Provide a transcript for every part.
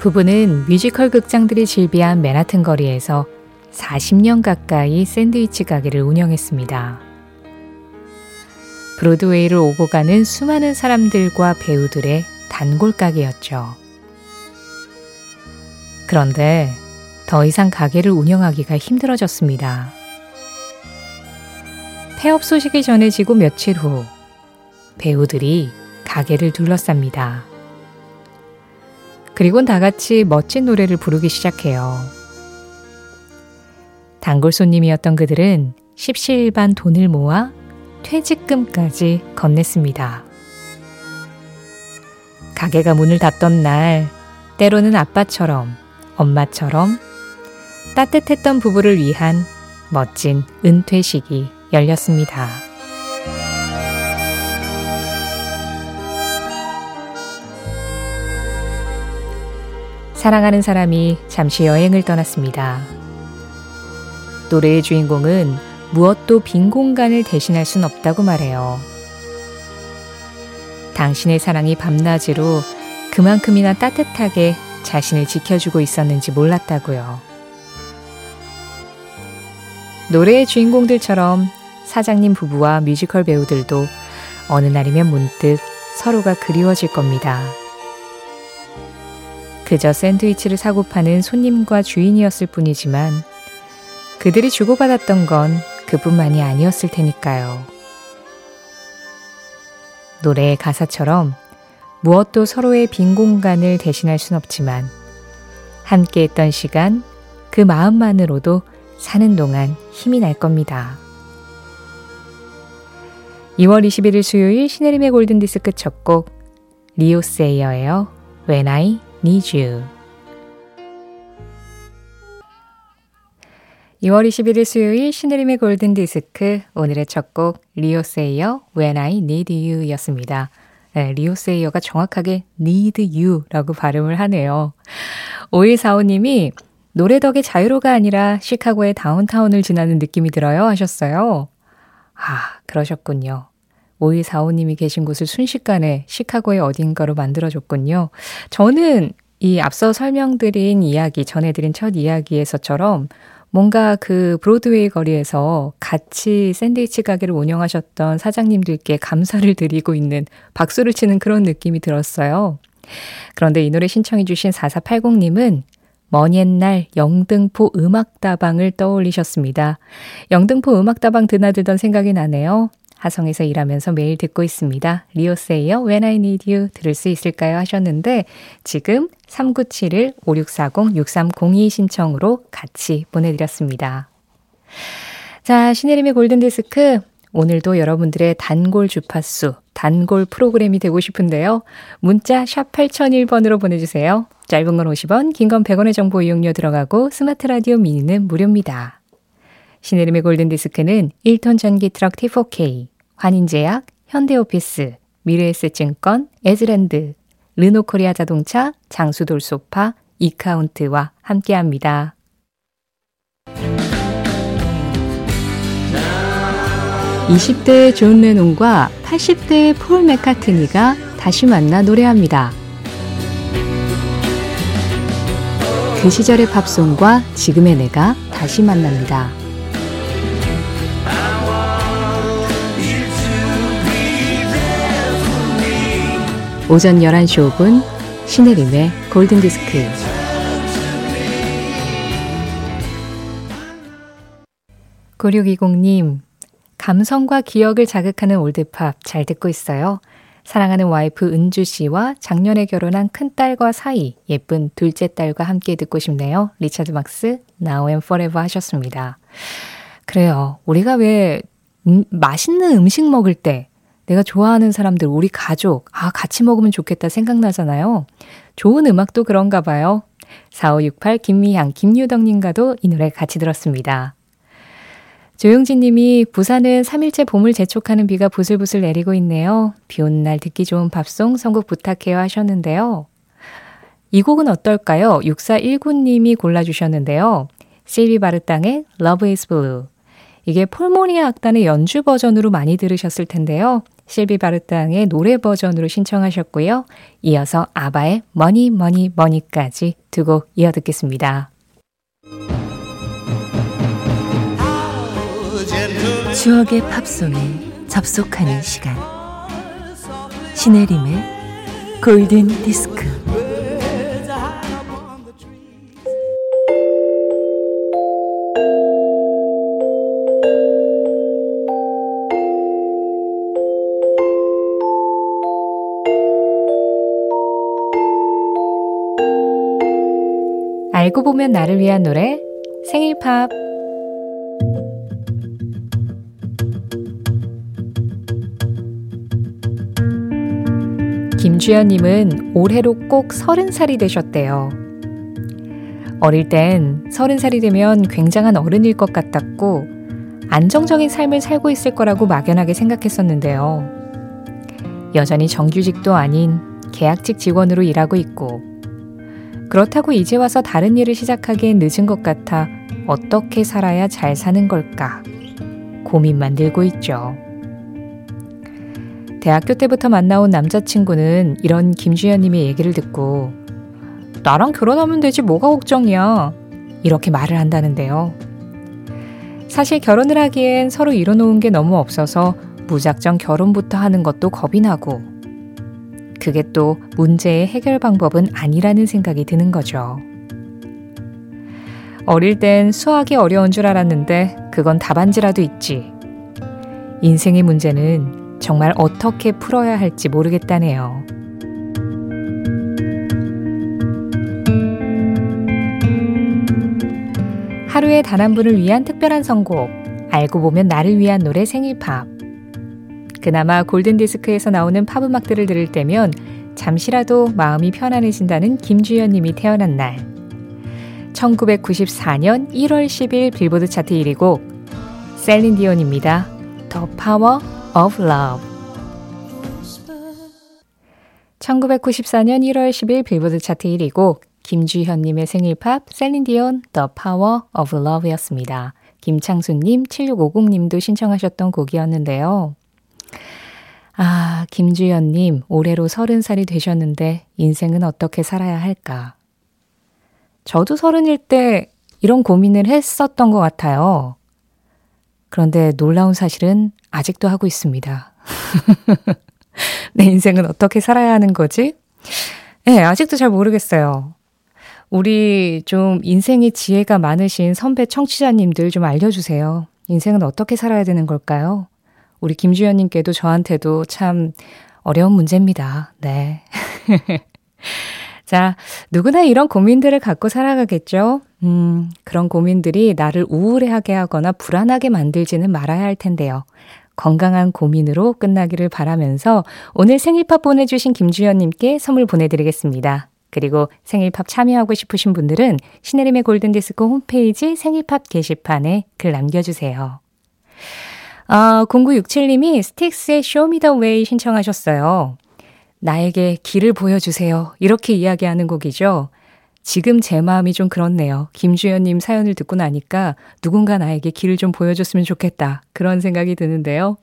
부부는 뮤지컬 극장들이 즐비한 맨하튼 거리에서 40년 가까이 샌드위치 가게를 운영했습니다. 브로드웨이를 오고 가는 수많은 사람들과 배우들의 단골 가게였죠. 그런데 더 이상 가게를 운영하기가 힘들어졌습니다. 폐업 소식이 전해지고 며칠 후 배우들이 가게를 둘러쌉니다. 그리곤 다 같이 멋진 노래를 부르기 시작해요. 단골 손님이었던 그들은 십시일반 돈을 모아 퇴직금까지 건넸습니다. 가게가 문을 닫던 날, 때로는 아빠처럼, 엄마처럼 따뜻했던 부부를 위한 멋진 은퇴식이 열렸습니다. 사랑하는 사람이 잠시 여행을 떠났습니다. 노래의 주인공은 무엇도 빈 공간을 대신할 순 없다고 말해요. 당신의 사랑이 밤낮으로 그만큼이나 따뜻하게 자신을 지켜주고 있었는지 몰랐다고요. 노래의 주인공들처럼 사장님 부부와 뮤지컬 배우들도 어느 날이면 문득 서로가 그리워질 겁니다. 그저 샌드위치를 사고 파는 손님과 주인이었을 뿐이지만 그들이 주고받았던 건 그뿐만이 아니었을 테니까요. 노래의 가사처럼 무엇도 서로의 빈 공간을 대신할 순 없지만 함께 했던 시간, 그 마음만으로도 사는 동안 힘이 날 겁니다. 2월 21일 수요일 신혜림의 골든디스크 첫 곡 리오 세이어예요. When I Need You 2월 21일 수요일 신혜림의 골든디스크 오늘의 첫 곡 리오세이어 When I Need You 였습니다. 네, 리오세이어가 정확하게 Need You라고 발음을 하네요. 5145님이 노래 덕에 자유로가 아니라 시카고의 다운타운을 지나는 느낌이 들어요 하셨어요. 아, 그러셨군요. 5145님이 계신 곳을 순식간에 시카고의 어딘가로 만들어줬군요. 저는 이 앞서 설명드린 이야기, 전해드린 첫 이야기에서처럼 뭔가 그 브로드웨이 거리에서 같이 샌드위치 가게를 운영하셨던 사장님들께 감사를 드리고 있는 박수를 치는 그런 느낌이 들었어요. 그런데 이 노래 신청해주신 4480님은 먼 옛날 영등포 음악다방을 떠올리셨습니다. 영등포 음악다방 드나들던 생각이 나네요. 하성에서 일하면서 매일 듣고 있습니다. 리오세이어 When I Need You 들을 수 있을까요? 하셨는데 지금 3971-5640-6302 신청으로 같이 보내드렸습니다. 자, 신혜림의 골든디스크. 오늘도 여러분들의 단골 주파수, 단골 프로그램이 되고 싶은데요. 문자 샵 8001번으로 보내주세요. 짧은 건 50원, 긴 건 100원의 정보 이용료 들어가고 스마트 라디오 미니는 무료입니다. 신혜림의 골든디스크는 1톤 전기 트럭 T4K, 환인제약, 현대오피스, 미래에셋증권, 에즈랜드, 르노코리아 자동차, 장수돌 소파, 이카운트와 함께합니다. (20대의 존 레논과 80대의 폴 맥카트니가 다시 만나 노래합니다. 그 시절의 팝송과 지금의 내가 다시 만납니다. 오전 11시 5분 신혜림의 골든디스크 9620님 감성과 기억을 자극하는 올드팝 잘 듣고 있어요. 사랑하는 와이프 은주 씨와 작년에 결혼한 큰딸과 사위 예쁜 둘째 딸과 함께 듣고 싶네요. 리차드 막스 Now and Forever 하셨습니다. 그래요. 우리가 왜 음, 맛있는 음식 먹을 때 내가 좋아하는 사람들, 우리 가족, 아, 같이 먹으면 좋겠다 생각나잖아요. 좋은 음악도 그런가 봐요. 4568 김미향, 김유덕님과도 이 노래 같이 들었습니다. 조용진 님이 부산은 3일째 봄을 재촉하는 비가 부슬부슬 내리고 있네요. 비 오는 날 듣기 좋은 밥송 선곡 부탁해요 하셨는데요. 이 곡은 어떨까요? 6419님이 골라주셨는데요. 실비 바르땅의 Love is Blue. 이게 폴모리아 악단의 연주 버전으로 많이 들으셨을 텐데요. 실비 바르땅의 노래 버전으로 신청하셨고요. 이어서 아바의 Money Money Money까지 두 곡 이어 듣겠습니다. 추억의 팝송에 접속하는 시간 신혜림의 골든 디스크 알고 보면 나를 위한 노래 생일 팝 김주연님은 올해로 꼭 서른 살이 되셨대요. 어릴 땐 서른 살이 되면 굉장한 어른일 것 같았고, 안정적인 삶을 살고 있을 거라고 막연하게 생각했었는데요. 여전히 정규직도 아닌 계약직 직원으로 일하고 있고, 그렇다고 이제 와서 다른 일을 시작하기엔 늦은 것 같아 어떻게 살아야 잘 사는 걸까? 고민만 들고 있죠. 대학교 때부터 만나온 남자친구는 이런 김주현님의 얘기를 듣고 나랑 결혼하면 되지 뭐가 걱정이야. 이렇게 말을 한다는데요. 사실 결혼을 하기엔 서로 이뤄놓은 게 너무 없어서 무작정 결혼부터 하는 것도 겁이 나고 그게 또 문제의 해결 방법은 아니라는 생각이 드는 거죠. 어릴 땐 수학이 어려운 줄 알았는데 그건 답안지라도 있지. 인생의 문제는 정말 어떻게 풀어야 할지 모르겠다네요. 하루에 단 한 분을 위한 특별한 선곡. 알고 보면 나를 위한 노래 생일팝. 그나마 골든디스크에서 나오는 팝 음악들을 들을 때면 잠시라도 마음이 편안해진다는 김주현 님이 태어난 날. 1994년 1월 10일 빌보드 차트 1위 곡 셀린 디온입니다. The Power of Love 1994년 1월 10일 빌보드 차트 1위 곡 김주현님의 생일팝 셀린 디온 The Power of Love였습니다. 김창수님, 7650님도 신청하셨던 곡이었는데요. 아, 김주연님, 올해로 서른 살이 되셨는데 인생은 어떻게 살아야 할까? 저도 서른일 때 이런 고민을 했었던 것 같아요. 그런데 놀라운 사실은 아직도 하고 있습니다. 내 인생은 어떻게 살아야 하는 거지? 예, 네, 아직도 잘 모르겠어요. 우리 좀 인생의 지혜가 많으신 선배 청취자님들 좀 알려주세요. 인생은 어떻게 살아야 되는 걸까요? 우리 김주현님께도 저한테도 참 어려운 문제입니다. 네. 자, 누구나 이런 고민들을 갖고 살아가겠죠? 음, 그런 고민들이 나를 우울해하게 하거나 불안하게 만들지는 말아야 할 텐데요. 건강한 고민으로 끝나기를 바라면서 오늘 생일팝 보내주신 김주현님께 선물 보내드리겠습니다. 그리고 생일팝 참여하고 싶으신 분들은 시네림의 골든디스크 홈페이지 생일팝 게시판에 글 남겨주세요. 아, 0967님이 스틱스의 Way 신청하셨어요. 나에게 길을 보여주세요. 이렇게 이야기하는 곡이죠. 지금 제 마음이 좀 그렇네요. 김주현님 사연을 듣고 나니까 누군가 나에게 길을 좀 보여줬으면 좋겠다. 그런 생각이 드는데요.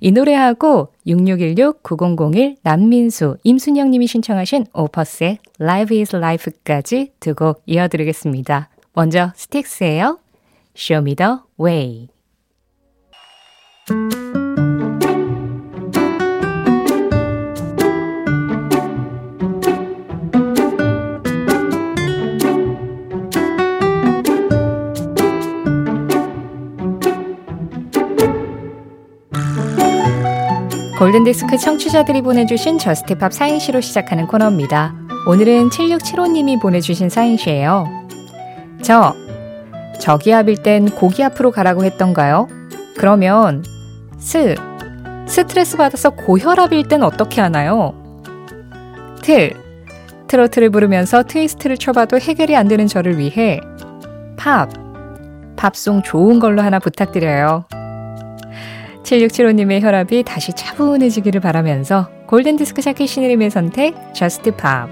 이 노래하고 6616-9001 남민수, 임순영님이 신청하신 오퍼스의 Life is Life까지 두 곡 이어드리겠습니다. 먼저 스틱스예요. Show me the way. 골든디스크 청취자들이 보내주신 Just 팝 사행시로 시작하는 코너입니다. 오늘은 7675님이 보내주신 사행시예요. 저, 저기압일 땐 고기 앞으로 가라고 했던가요? 그러면 스, 스트레스 받아서 고혈압일 땐 어떻게 하나요? 트, 트로트를 부르면서 트위스트를 쳐봐도 해결이 안 되는 저를 위해 팝, 팝송 좋은 걸로 하나 부탁드려요. 7675님의 혈압이 다시 차분해지기를 바라면서 골든디스크 자키 신혜림의 선택, Just 팝.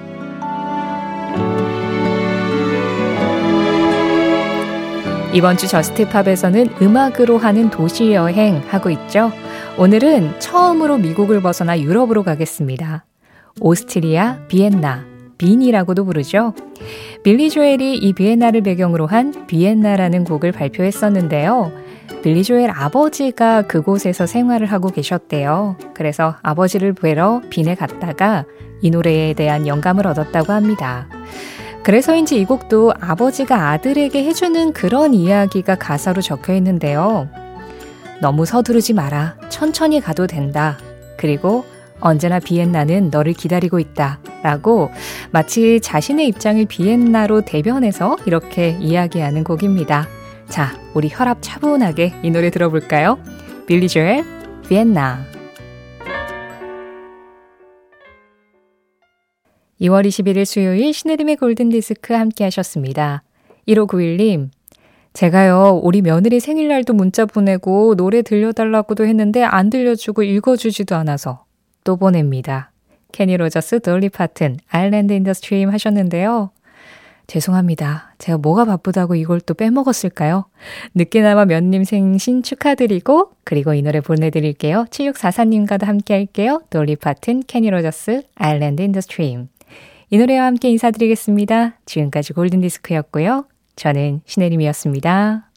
이번 주 Just 팝에서는 음악으로 하는 도시 여행 하고 있죠. 오늘은 처음으로 미국을 벗어나 유럽으로 가겠습니다. 오스트리아, 비엔나, 빈이라고도 부르죠. 빌리 조엘이 이 비엔나를 배경으로 한 비엔나라는 곡을 발표했었는데요. 빌리 조엘 아버지가 그곳에서 생활을 하고 계셨대요. 그래서 아버지를 뵈러 빈에 갔다가 이 노래에 대한 영감을 얻었다고 합니다. 그래서인지 이 곡도 아버지가 아들에게 해주는 그런 이야기가 가사로 적혀 있는데요. 너무 서두르지 마라. 천천히 가도 된다. 그리고 언제나 비엔나는 너를 기다리고 있다. 라고 마치 자신의 입장을 비엔나로 대변해서 이렇게 이야기하는 곡입니다. 자, 우리 혈압 차분하게 이 노래 들어볼까요? 빌리 조엘, 비엔나. 2월 21일 수요일 신혜림의 골든디스크 함께 하셨습니다. 1591님, 제가요, 우리 며느리 생일날도 문자 보내고 노래 들려달라고도 했는데 안 들려주고 읽어주지도 않아서 또 보냅니다. 케니 로저스, 돌리 파튼, Islands in the Stream 하셨는데요. 죄송합니다. 제가 뭐가 바쁘다고 이걸 또 빼먹었을까요? 늦게나마 며느님 생신 축하드리고 그리고 이 노래 보내드릴게요. 7644님과도 함께 할게요. 돌리 파튼, 케니 로저스, Islands in the Stream 이 노래와 함께 인사드리겠습니다. 지금까지 골든디스크였고요. 저는 신혜림이었습니다.